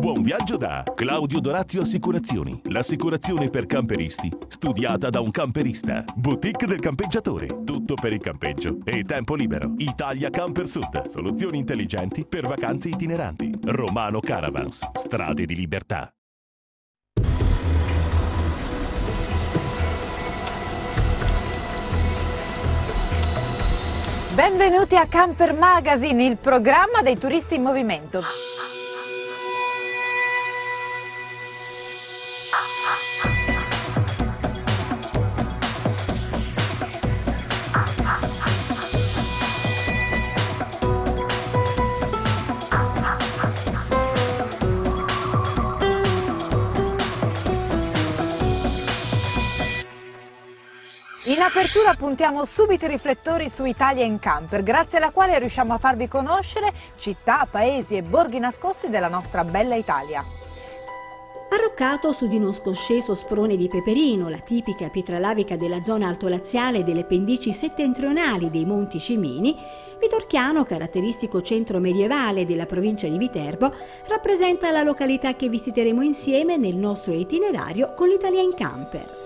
Buon viaggio da Claudio Dorazio Assicurazioni. L'assicurazione per camperisti, studiata da un camperista. Boutique del campeggiatore. Tutto per il campeggio e tempo libero. Italia Camper Sud. Soluzioni intelligenti per vacanze itineranti. Romano Caravans. Strade di libertà. Benvenuti a Camper Magazine, il programma dei turisti in movimento. In apertura puntiamo subito i riflettori su Italia in Camper, grazie alla quale riusciamo a farvi conoscere città, paesi e borghi nascosti della nostra bella Italia. Arroccato su di uno scosceso sprone di peperino, la tipica pietra lavica della zona altolaziale e delle pendici settentrionali dei Monti Cimini, Vitorchiano, caratteristico centro medievale della provincia di Viterbo, rappresenta la località che visiteremo insieme nel nostro itinerario con l'Italia in Camper.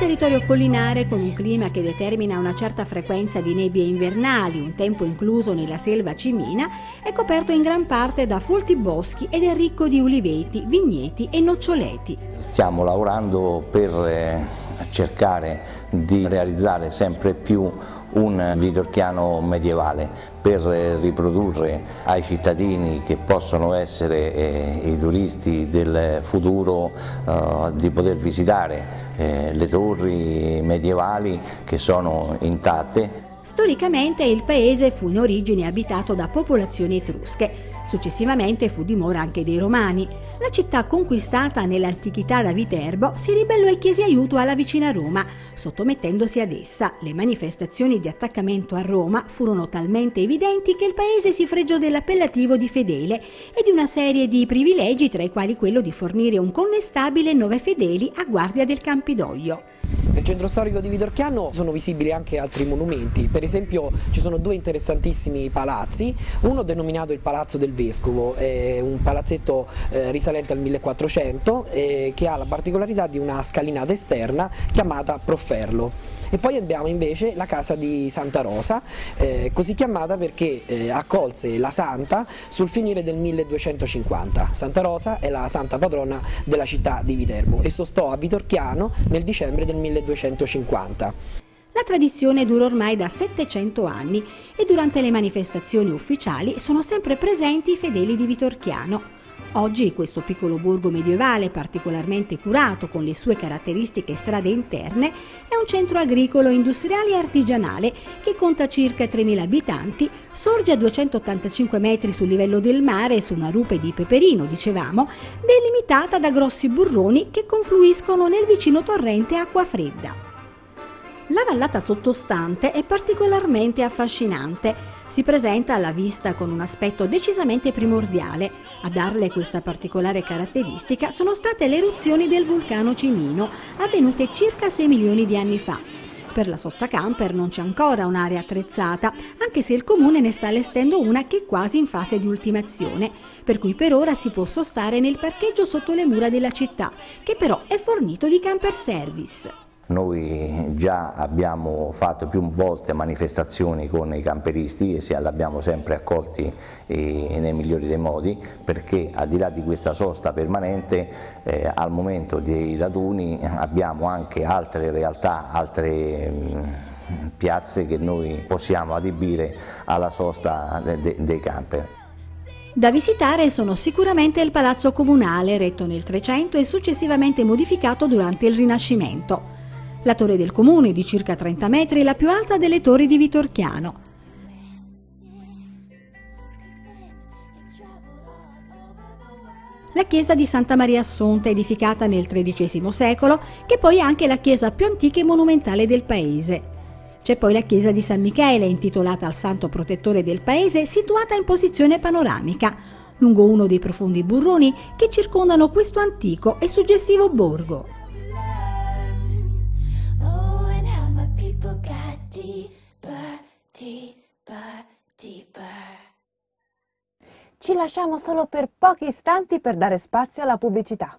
Territorio collinare, con un clima che determina una certa frequenza di nebbie invernali, un tempo incluso nella selva cimina, è coperto in gran parte da folti boschi ed è ricco di uliveti, vigneti e noccioleti. Stiamo lavorando per eh, cercare di realizzare sempre più un Vitorchiano medievale per riprodurre ai cittadini che possono essere eh, i turisti del futuro eh, di poter visitare eh, le torri medievali che sono intatte. Storicamente il paese fu in origine abitato da popolazioni etrusche, successivamente fu dimora anche dei Romani. La città conquistata nell'antichità da Viterbo si ribellò e chiese aiuto alla vicina Roma, sottomettendosi ad essa. Le manifestazioni di attaccamento a Roma furono talmente evidenti che il paese si fregiò dell'appellativo di fedele e di una serie di privilegi tra i quali quello di fornire un connestabile nove fedeli a guardia del Campidoglio. Nel centro storico di Vitorchiano sono visibili anche altri monumenti, per esempio ci sono due interessantissimi palazzi, uno denominato il Palazzo del Vescovo, è un palazzetto eh, risalente al 1400 eh, che ha la particolarità di una scalinata esterna chiamata Profferlo. E poi abbiamo invece la casa di Santa Rosa, eh, così chiamata perché eh, accolse la santa sul finire del 1250. Santa Rosa è la santa patrona della città di Viterbo e sostò a Vitorchiano nel dicembre del 1250. La tradizione dura ormai da 700 anni e durante le manifestazioni ufficiali sono sempre presenti i fedeli di Vitorchiano. Oggi questo piccolo borgo medievale, particolarmente curato con le sue caratteristiche strade interne, è un centro agricolo, industriale e artigianale che conta circa 3.000 abitanti, sorge a 285 metri sul livello del mare su una rupe di peperino, dicevamo, delimitata da grossi burroni che confluiscono nel vicino torrente Acqua Fredda. La vallata sottostante è particolarmente affascinante. Si presenta alla vista con un aspetto decisamente primordiale. A darle questa particolare caratteristica sono state le eruzioni del vulcano Cimino, avvenute circa 6 milioni di anni fa. Per la sosta camper non c'è ancora un'area attrezzata, anche se il comune ne sta allestendo una che è quasi in fase di ultimazione, per cui per ora si può sostare nel parcheggio sotto le mura della città, che però è fornito di camper service. Noi già abbiamo fatto più volte manifestazioni con i camperisti e li abbiamo sempre accolti nei migliori dei modi perché al di là di questa sosta permanente eh, al momento dei raduni abbiamo anche altre realtà, altre mm, piazze che noi possiamo adibire alla sosta de de dei camper. Da visitare sono sicuramente il Palazzo Comunale, retto nel 300 e successivamente modificato durante il Rinascimento. La torre del comune, di circa 30 metri, è la più alta delle torri di Vitorchiano. La chiesa di Santa Maria Assunta, edificata nel XIII secolo, che poi è anche la chiesa più antica e monumentale del paese. C'è poi la chiesa di San Michele, intitolata al santo protettore del paese, situata in posizione panoramica. lungo uno dei profondi burroni che circondano questo antico e suggestivo borgo. Deeper, deeper. Ci lasciamo solo per pochi istanti per dare spazio alla pubblicità.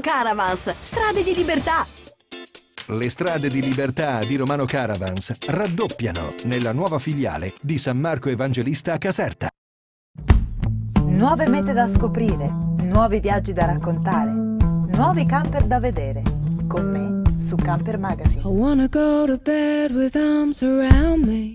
Caravans, strade di libertà. Le strade di libertà di Romano Caravans raddoppiano nella nuova filiale di San Marco Evangelista a Caserta. Nuove mete da scoprire, nuovi viaggi da raccontare, nuovi camper da vedere. Con me su Camper Magazine. I wanna go to bed with arms around me.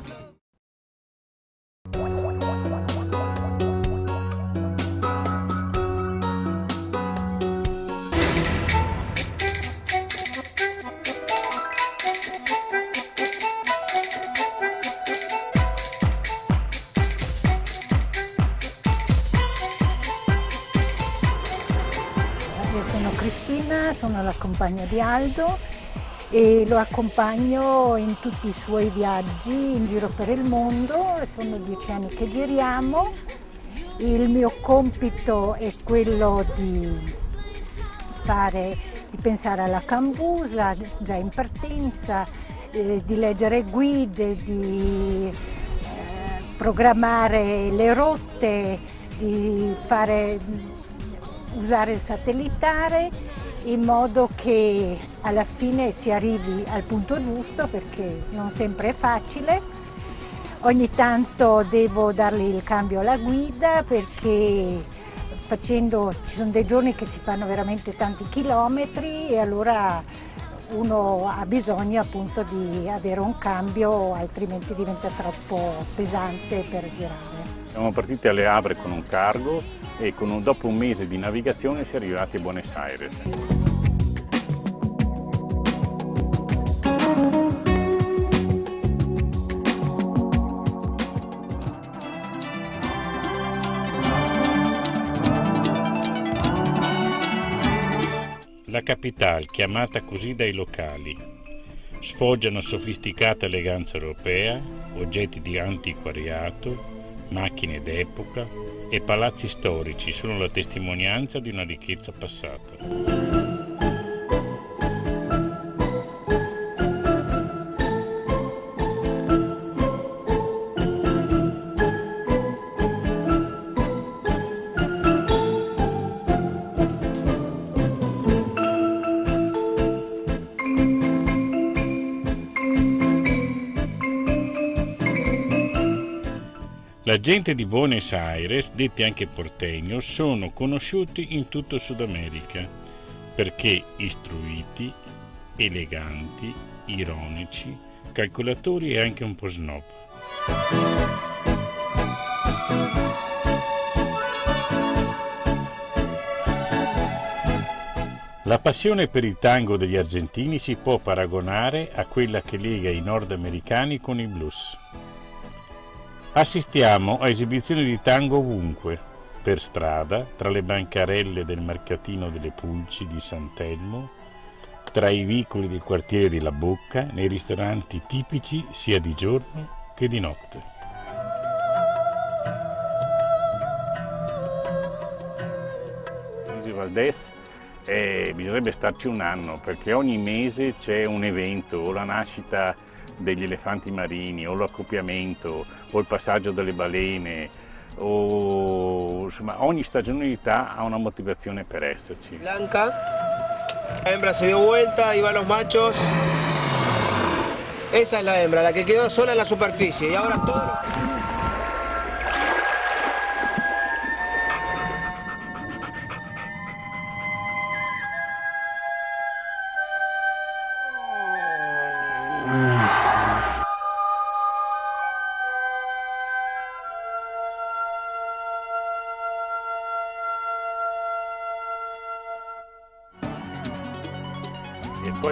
Compagna di Aldo e lo accompagno in tutti i suoi viaggi in giro per il mondo, sono dieci anni che giriamo. Il mio compito è quello di fare, di pensare alla cambusa già in partenza, eh, di leggere guide, di eh, programmare le rotte, di fare usare il satellitare in modo che alla fine si arrivi al punto giusto perché non sempre è facile. Ogni tanto devo dargli il cambio alla guida perché facendo, ci sono dei giorni che si fanno veramente tanti chilometri e allora uno ha bisogno appunto di avere un cambio altrimenti diventa troppo pesante per girare. Siamo partiti alle Abre con un cargo e un- dopo un mese di navigazione si è arrivati a Buenos Aires. La capitale, chiamata così dai locali, sfoggiano sofisticata eleganza europea, oggetti di antiquariato, macchine d'epoca e palazzi storici sono la testimonianza di una ricchezza passata. La gente di Buenos Aires, detti anche portegno, sono conosciuti in tutto Sud America perché istruiti, eleganti, ironici, calcolatori e anche un po' snob. La passione per il tango degli argentini si può paragonare a quella che lega i nordamericani con il blues. Assistiamo a esibizioni di tango ovunque, per strada, tra le bancarelle del mercatino delle Pulci di Sant'Elmo, tra i vicoli del quartiere di La Bocca, nei ristoranti tipici sia di giorno che di notte. Luigi Valdés eh, bisognerebbe starci un anno perché ogni mese c'è un evento la nascita degli elefanti marini o l'accoppiamento o il passaggio delle balene o insomma ogni stagionalità ha una motivazione per esserci. Blanca, la hembra se dio vuelta, iba a los machos. Esa es la hembra, la que quedó sola en la superficie y ahora todos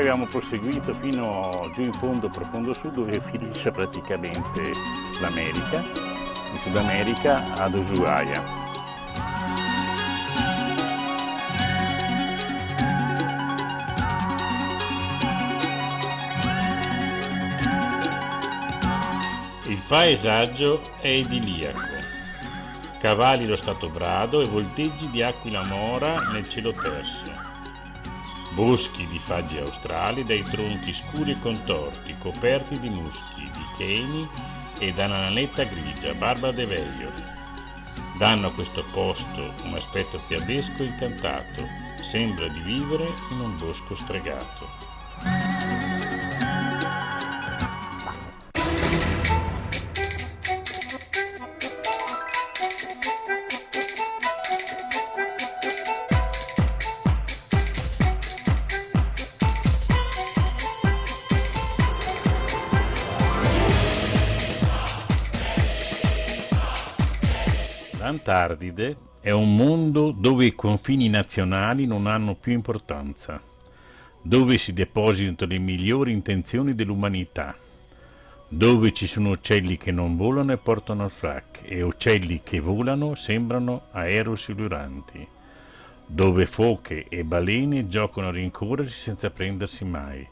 abbiamo proseguito fino giù in fondo, profondo sud, dove finisce praticamente l'America, in Sud America ad Ushuaia. Il paesaggio è idilliaco. Cavalli lo stato brado e volteggi di aquila mora nel cielo terso. Boschi di faggi australi dai tronchi scuri e contorti, coperti di muschi, di cheni e da nanetta grigia, barba de veglio. Danno a questo posto un aspetto fiabesco incantato, sembra di vivere in un bosco stregato. L'Antartide è un mondo dove i confini nazionali non hanno più importanza, dove si depositano le migliori intenzioni dell'umanità, dove ci sono uccelli che non volano e portano il frac e uccelli che volano sembrano aerosiluranti, dove foche e balene giocano a rincorrersi senza prendersi mai.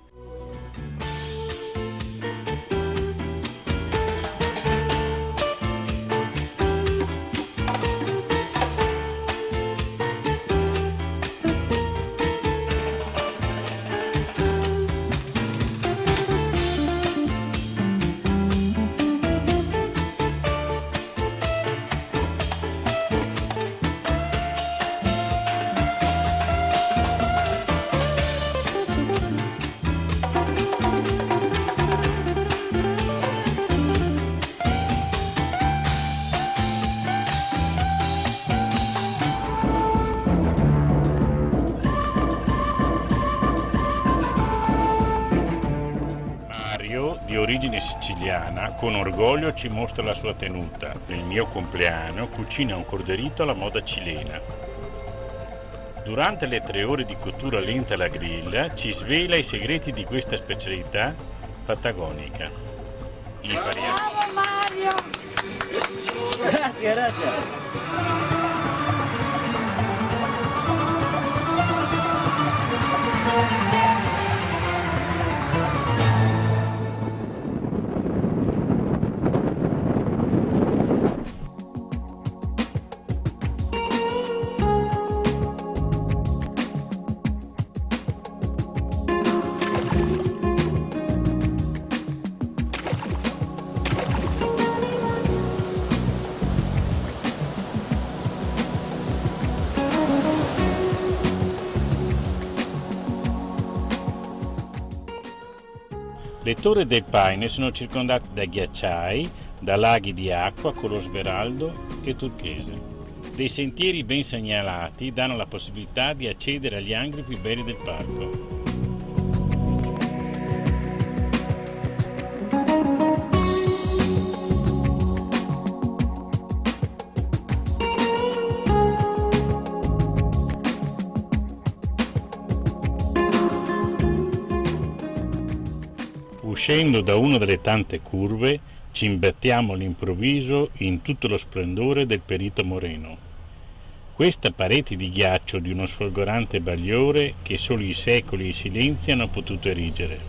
Origine siciliana, con orgoglio ci mostra la sua tenuta. Nel mio compleanno cucina un corderito alla moda cilena. Durante le tre ore di cottura lenta alla griglia ci svela i segreti di questa specialità patagonica. Variati- Mario! Gracias, gracias. Le torri del Paine sono circondate da ghiacciai, da laghi di acqua color smeraldo e turchese. Dei sentieri ben segnalati danno la possibilità di accedere agli angoli più belli del parco. Uscendo da una delle tante curve, ci imbattiamo all'improvviso in tutto lo splendore del Perito Moreno. Questa parete di ghiaccio di uno sfolgorante bagliore che solo i secoli e i silenzi hanno potuto erigere.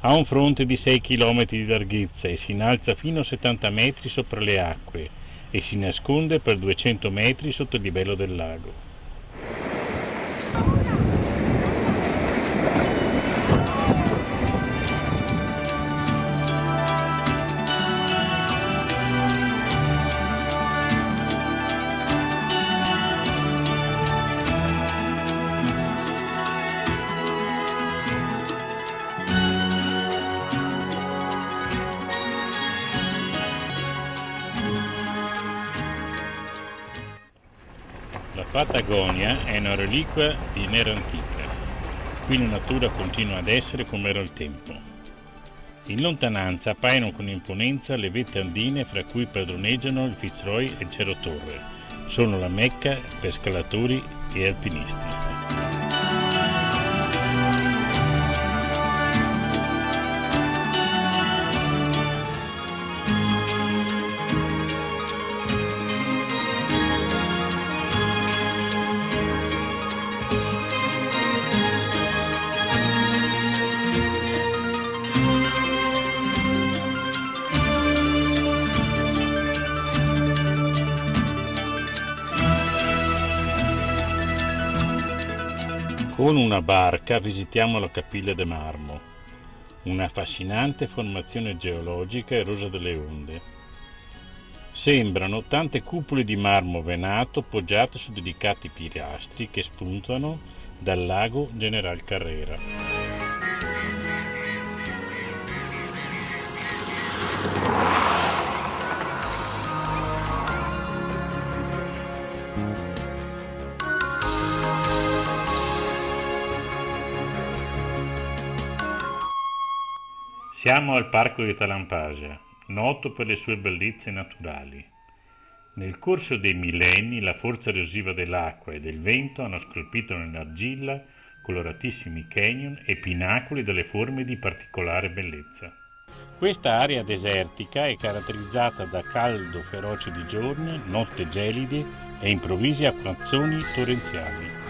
Ha un fronte di 6 km di larghezza e si innalza fino a 70 metri sopra le acque e si nasconde per 200 metri sotto il livello del lago. Patagonia è una reliquia di un'era antica. Qui la natura continua ad essere come era il tempo. In lontananza appaiono con imponenza le vette andine fra cui padroneggiano il Fitzroy e il Cerro Torre. Sono la mecca per scalatori e alpinisti. Con una barca visitiamo la Capilla de Marmo, una affascinante formazione geologica erosa delle onde. Sembrano tante cupole di marmo venato poggiate su delicati pilastri che spuntano dal lago General Carrera. Siamo al parco di Talampasia, noto per le sue bellezze naturali. Nel corso dei millenni la forza erosiva dell'acqua e del vento hanno scolpito nell'argilla coloratissimi canyon e pinacoli dalle forme di particolare bellezza. Questa area desertica è caratterizzata da caldo feroce di giorno, notte gelide e improvvisi acquazzoni torrenziali.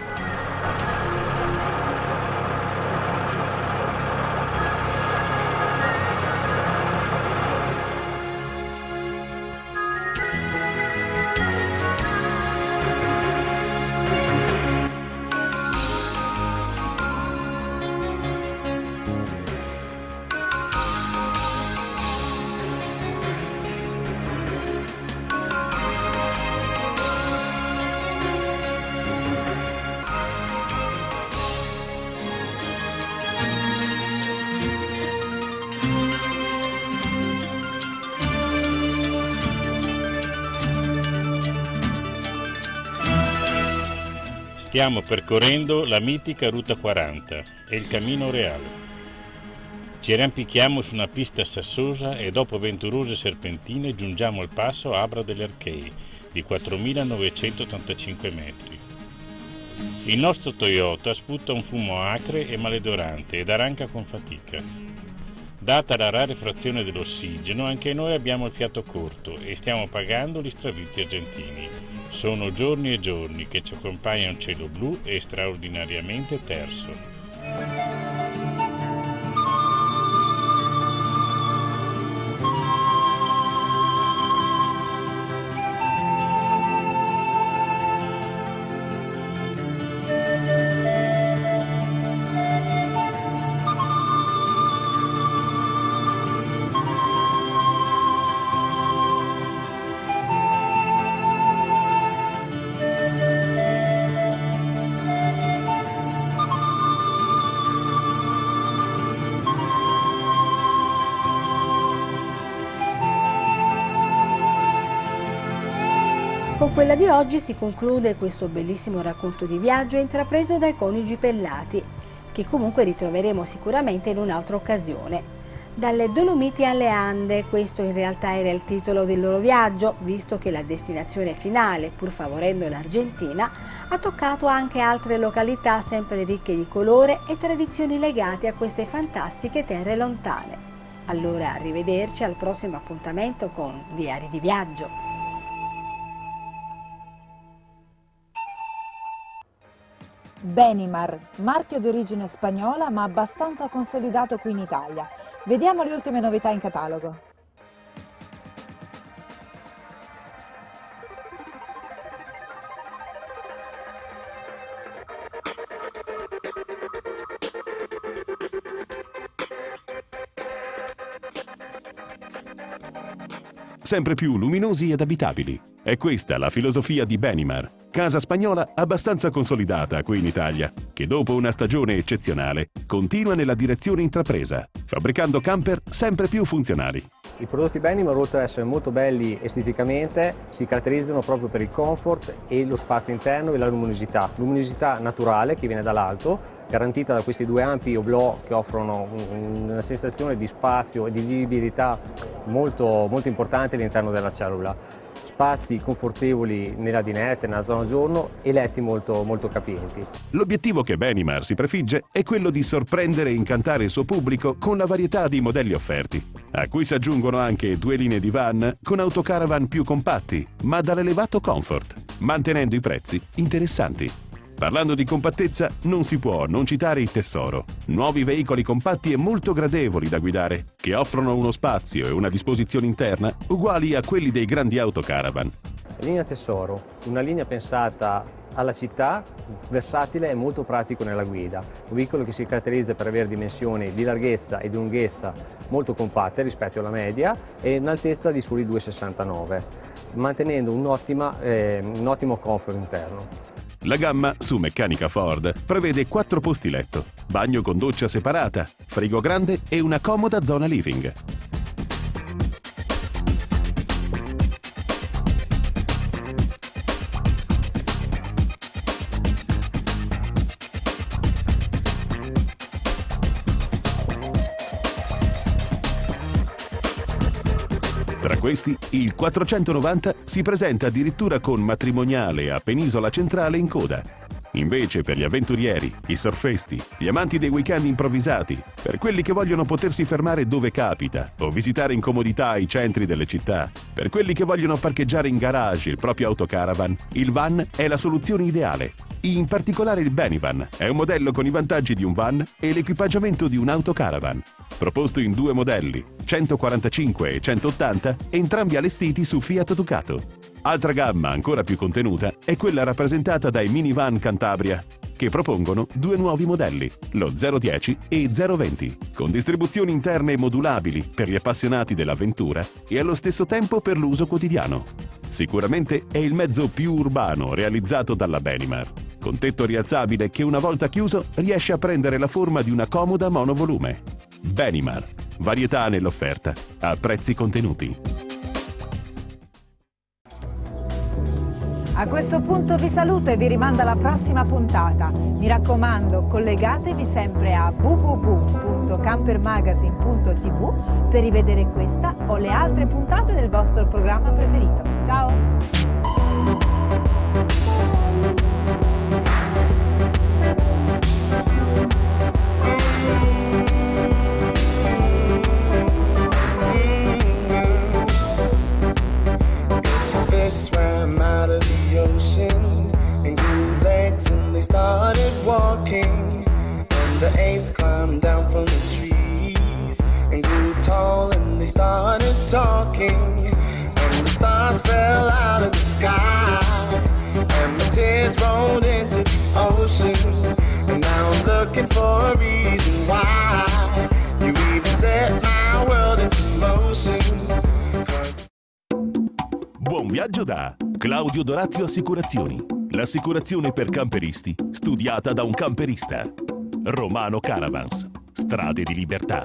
Stiamo percorrendo la mitica Ruta 40 e il Camino Reale. Ci arrampichiamo su una pista sassosa e dopo avventurose serpentine giungiamo al passo Abra delle Archei di 4.985 metri. Il nostro Toyota sputa un fumo acre e maledorante ed arranca con fatica. Data la rarefazione dell'ossigeno, anche noi abbiamo il fiato corto e stiamo pagando gli stravizi argentini. Sono giorni e giorni che ci accompagna un cielo blu e straordinariamente terso. Di oggi si conclude questo bellissimo racconto di viaggio intrapreso dai coniugi Pellati, che comunque ritroveremo sicuramente in un'altra occasione. Dalle Dolomiti alle Ande, questo in realtà era il titolo del loro viaggio, visto che la destinazione finale, pur favorendo l'Argentina, ha toccato anche altre località sempre ricche di colore e tradizioni legate a queste fantastiche terre lontane. Allora arrivederci al prossimo appuntamento con Diari di Viaggio. Benimar, marchio di origine spagnola ma abbastanza consolidato qui in Italia. Vediamo le ultime novità in catalogo. Sempre più luminosi ed abitabili. È questa la filosofia di Benimar, casa spagnola abbastanza consolidata qui in Italia, che dopo una stagione eccezionale continua nella direzione intrapresa, fabbricando camper sempre più funzionali. I prodotti Benimar, oltre ad essere molto belli esteticamente, si caratterizzano proprio per il comfort e lo spazio interno e la luminosità. Luminosità naturale che viene dall'alto, garantita da questi due ampi oblò che offrono una sensazione di spazio e di vivibilità molto, molto importante all'interno della cellula spazi confortevoli nella dinette, nella zona giorno e letti molto, molto capienti. L'obiettivo che Benimar si prefigge è quello di sorprendere e incantare il suo pubblico con la varietà di modelli offerti, a cui si aggiungono anche due linee di van con autocaravan più compatti, ma dall'elevato comfort, mantenendo i prezzi interessanti. Parlando di compattezza, non si può non citare il Tesoro. Nuovi veicoli compatti e molto gradevoli da guidare, che offrono uno spazio e una disposizione interna uguali a quelli dei grandi autocaravan. La linea Tesoro, una linea pensata alla città, versatile e molto pratico nella guida. Un veicolo che si caratterizza per avere dimensioni di larghezza e di lunghezza molto compatte rispetto alla media e un'altezza di soli 2,69, mantenendo un, eh, un ottimo comfort interno. La gamma su meccanica Ford prevede 4 posti letto, bagno con doccia separata, frigo grande e una comoda zona living. Tra questi, il 490 si presenta addirittura con matrimoniale a Penisola Centrale in coda. Invece per gli avventurieri, i surfisti, gli amanti dei weekend improvvisati, per quelli che vogliono potersi fermare dove capita o visitare in comodità i centri delle città, per quelli che vogliono parcheggiare in garage il proprio autocaravan, il van è la soluzione ideale. In particolare il Benivan è un modello con i vantaggi di un van e l'equipaggiamento di un autocaravan. Proposto in due modelli, 145 e 180, entrambi allestiti su Fiat Ducato. Altra gamma ancora più contenuta è quella rappresentata dai minivan Cantabria, che propongono due nuovi modelli, lo 010 e 020, con distribuzioni interne modulabili per gli appassionati dell'avventura e allo stesso tempo per l'uso quotidiano. Sicuramente è il mezzo più urbano realizzato dalla Benimar, con tetto rialzabile che una volta chiuso riesce a prendere la forma di una comoda monovolume. Benimar, varietà nell'offerta, a prezzi contenuti. A questo punto vi saluto e vi rimando alla prossima puntata. Mi raccomando, collegatevi sempre a www.campermagazine.tv per rivedere questa o le altre puntate del vostro programma preferito. Ciao! Claudio Dorazio Assicurazioni. L'assicurazione per camperisti, studiata da un camperista. Romano Caravans. Strade di libertà.